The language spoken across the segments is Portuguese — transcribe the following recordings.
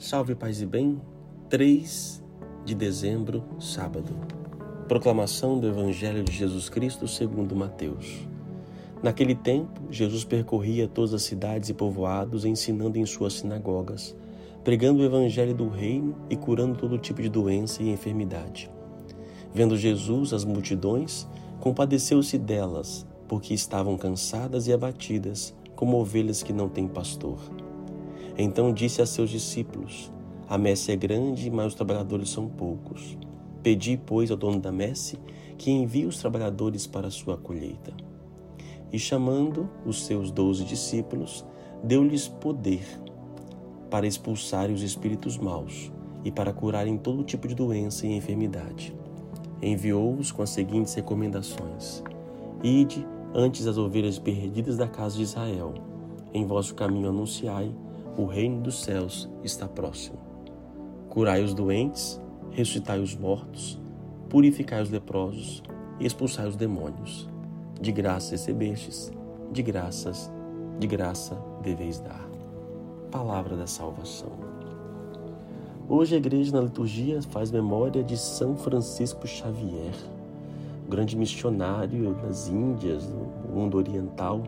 Salve paz e bem, 3 de dezembro, sábado. Proclamação do Evangelho de Jesus Cristo segundo Mateus. Naquele tempo, Jesus percorria todas as cidades e povoados, ensinando em suas sinagogas, pregando o evangelho do reino e curando todo tipo de doença e enfermidade. Vendo Jesus as multidões, compadeceu-se delas, porque estavam cansadas e abatidas, como ovelhas que não têm pastor. Então disse a seus discípulos: A messe é grande, mas os trabalhadores são poucos. Pedi, pois, ao dono da messe que envie os trabalhadores para a sua colheita. E chamando os seus doze discípulos, deu-lhes poder para expulsarem os espíritos maus e para curarem todo tipo de doença e enfermidade. Enviou-os com as seguintes recomendações: Ide antes as ovelhas perdidas da casa de Israel. Em vosso caminho anunciai: o reino dos céus está próximo. Curai os doentes, ressuscitai os mortos, purificai os leprosos e expulsai os demônios. De graça recebestes, de graças, de graça deveis dar. Palavra da salvação. Hoje a igreja na liturgia faz memória de São Francisco Xavier, grande missionário nas Índias, no mundo oriental,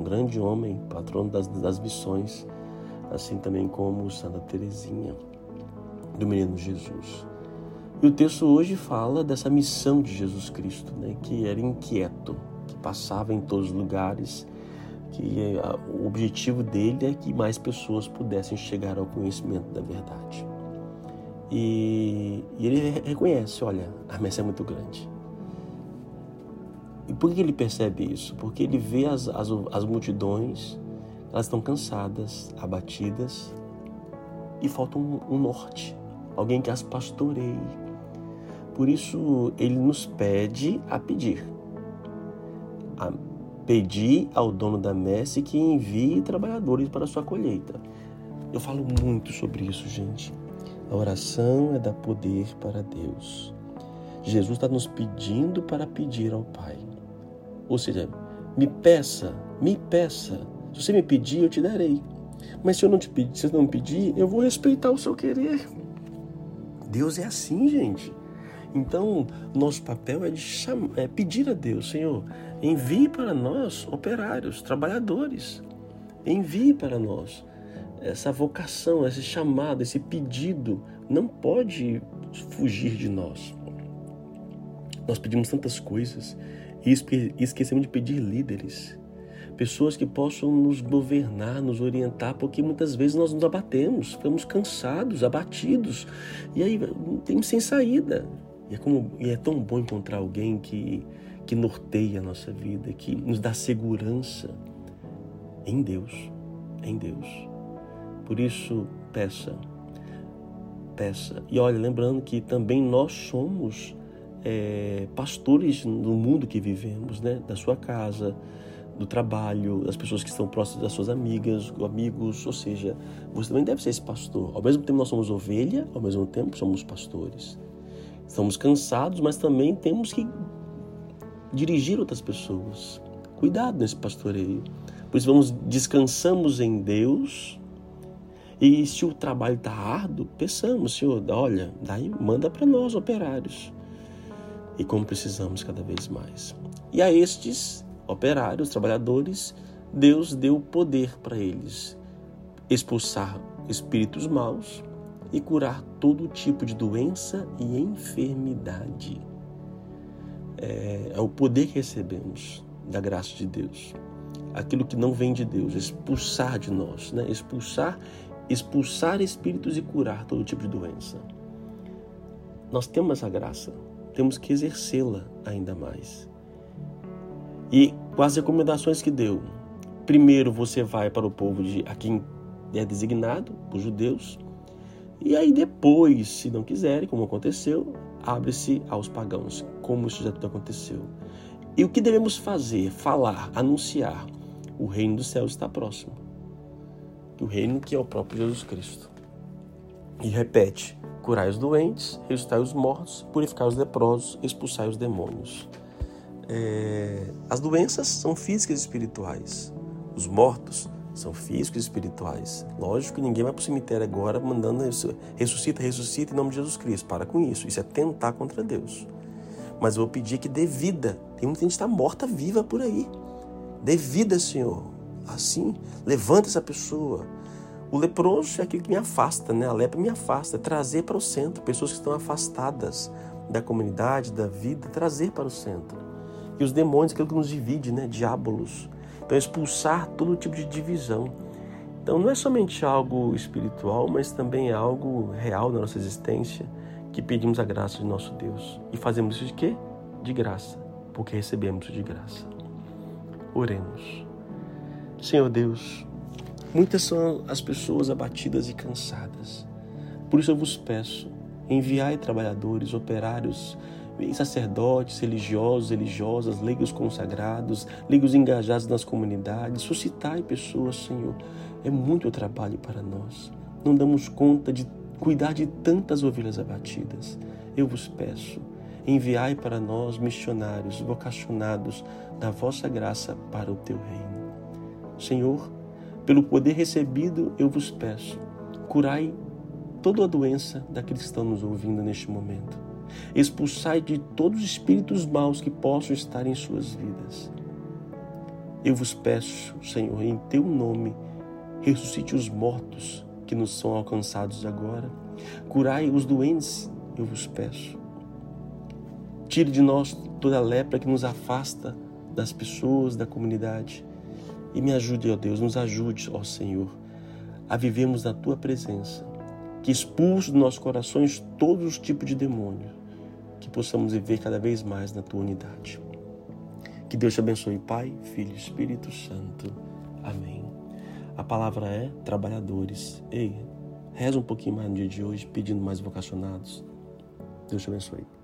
um grande homem, patrono das, das missões, assim também como Santa Teresinha, do Menino Jesus. E o texto hoje fala dessa missão de Jesus Cristo, né, que era inquieto, que passava em todos os lugares, que o objetivo dele é que mais pessoas pudessem chegar ao conhecimento da verdade. E, e ele reconhece, olha, a messa é muito grande. E por que ele percebe isso? Porque ele vê as, as, as multidões, elas estão cansadas, abatidas, e falta um, norte, alguém que as pastoreie. Por isso ele nos pede a pedir. A pedir ao dono da messe que envie trabalhadores para a sua colheita. Eu falo muito sobre isso, gente. A oração é dar poder para Deus. Jesus está nos pedindo para pedir ao Pai. Ou seja, me peça, me peça. Se você me pedir, eu te darei. Mas se eu não te pedir, se eu não pedir, eu vou respeitar o seu querer. Deus é assim, gente. Então, nosso papel é, de chamar, é pedir a Deus, Senhor, envie para nós operários, trabalhadores. Envie para nós essa vocação, esse chamado, esse pedido não pode fugir de nós. Nós pedimos tantas coisas e esquecemos de pedir líderes, pessoas que possam nos governar, nos orientar, porque muitas vezes nós nos abatemos, ficamos cansados, abatidos, e aí temos sem saída. E é, como, e é tão bom encontrar alguém que, que norteia a nossa vida, que nos dá segurança em Deus, em Deus. Por isso, peça, peça. E olha, lembrando que também nós somos é, pastores no mundo que vivemos, né? Da sua casa, do trabalho, das pessoas que estão próximas das suas amigas, amigos, ou seja, você também deve ser esse pastor. Ao mesmo tempo nós somos ovelha, ao mesmo tempo somos pastores. Estamos cansados, mas também temos que dirigir outras pessoas. Cuidado nesse pastoreio. Por isso vamos descansamos em Deus. E se o trabalho está árduo, peçamos, Senhor, olha, daí manda para nós operários e como precisamos cada vez mais. E a estes operários, trabalhadores, Deus deu poder para eles expulsar espíritos maus e curar todo tipo de doença e enfermidade. É, é o poder que recebemos da graça de Deus. Aquilo que não vem de Deus, expulsar de nós, né? expulsar, expulsar espíritos e curar todo tipo de doença. Nós temos essa graça, temos que exercê-la ainda mais. E com as recomendações que deu, primeiro você vai para o povo de a quem é designado, os judeus, e aí depois, se não quiserem, como aconteceu, abre-se aos pagãos, como isso já tudo aconteceu. E o que devemos fazer? Falar, anunciar. O reino dos céus está próximo. O reino que é o próprio Jesus Cristo. E repete: curai os doentes, ressuscitai os mortos, purificai os leprosos, expulsai os demônios. É, as doenças são físicas e espirituais. Os mortos são físicos e espirituais. Lógico que ninguém vai para o cemitério agora mandando ressuscita, ressuscita em nome de Jesus Cristo. Para com isso. Isso é tentar contra Deus. Mas eu vou pedir que dê vida. Tem muita gente que está morta viva por aí. Dê vida, Senhor. Assim, levanta essa pessoa. O leproso é aquele que me afasta, né? A lepra me afasta. É trazer para o centro pessoas que estão afastadas da comunidade, da vida, trazer para o centro. E os demônios, aquilo que nos divide, né? Diabolos então, expulsar todo tipo de divisão. Então, não é somente algo espiritual, mas também é algo real na nossa existência que pedimos a graça de nosso Deus. E fazemos isso de quê? De graça, porque recebemos de graça. Oremos. Senhor Deus, muitas são as pessoas abatidas e cansadas. Por isso eu vos peço, enviai trabalhadores, operários, sacerdotes, religiosos, religiosas, leigos consagrados, leigos engajados nas comunidades, suscitai pessoas, Senhor. É muito trabalho para nós. Não damos conta de cuidar de tantas ovelhas abatidas. Eu vos peço, enviai para nós missionários vocacionados da vossa graça para o teu reino. Senhor, pelo poder recebido, eu vos peço, curai toda a doença daqueles que estão nos ouvindo neste momento Expulsai de todos os espíritos maus que possam estar em suas vidas. Eu vos peço, Senhor, em teu nome, ressuscite os mortos que nos são alcançados agora. Curai os doentes, eu vos peço. Tire de nós toda a lepra que nos afasta das pessoas, da comunidade. E me ajude, ó Deus, nos ajude, ó Senhor, a vivermos na tua presença. Que expulse dos nossos corações todos os tipos de demônios que possamos viver cada vez mais na tua unidade. Que Deus te abençoe, Pai, Filho e Espírito Santo. Amém. A palavra é trabalhadores. Ei, reza um pouquinho mais no dia de hoje, pedindo mais vocacionados. Deus te abençoe.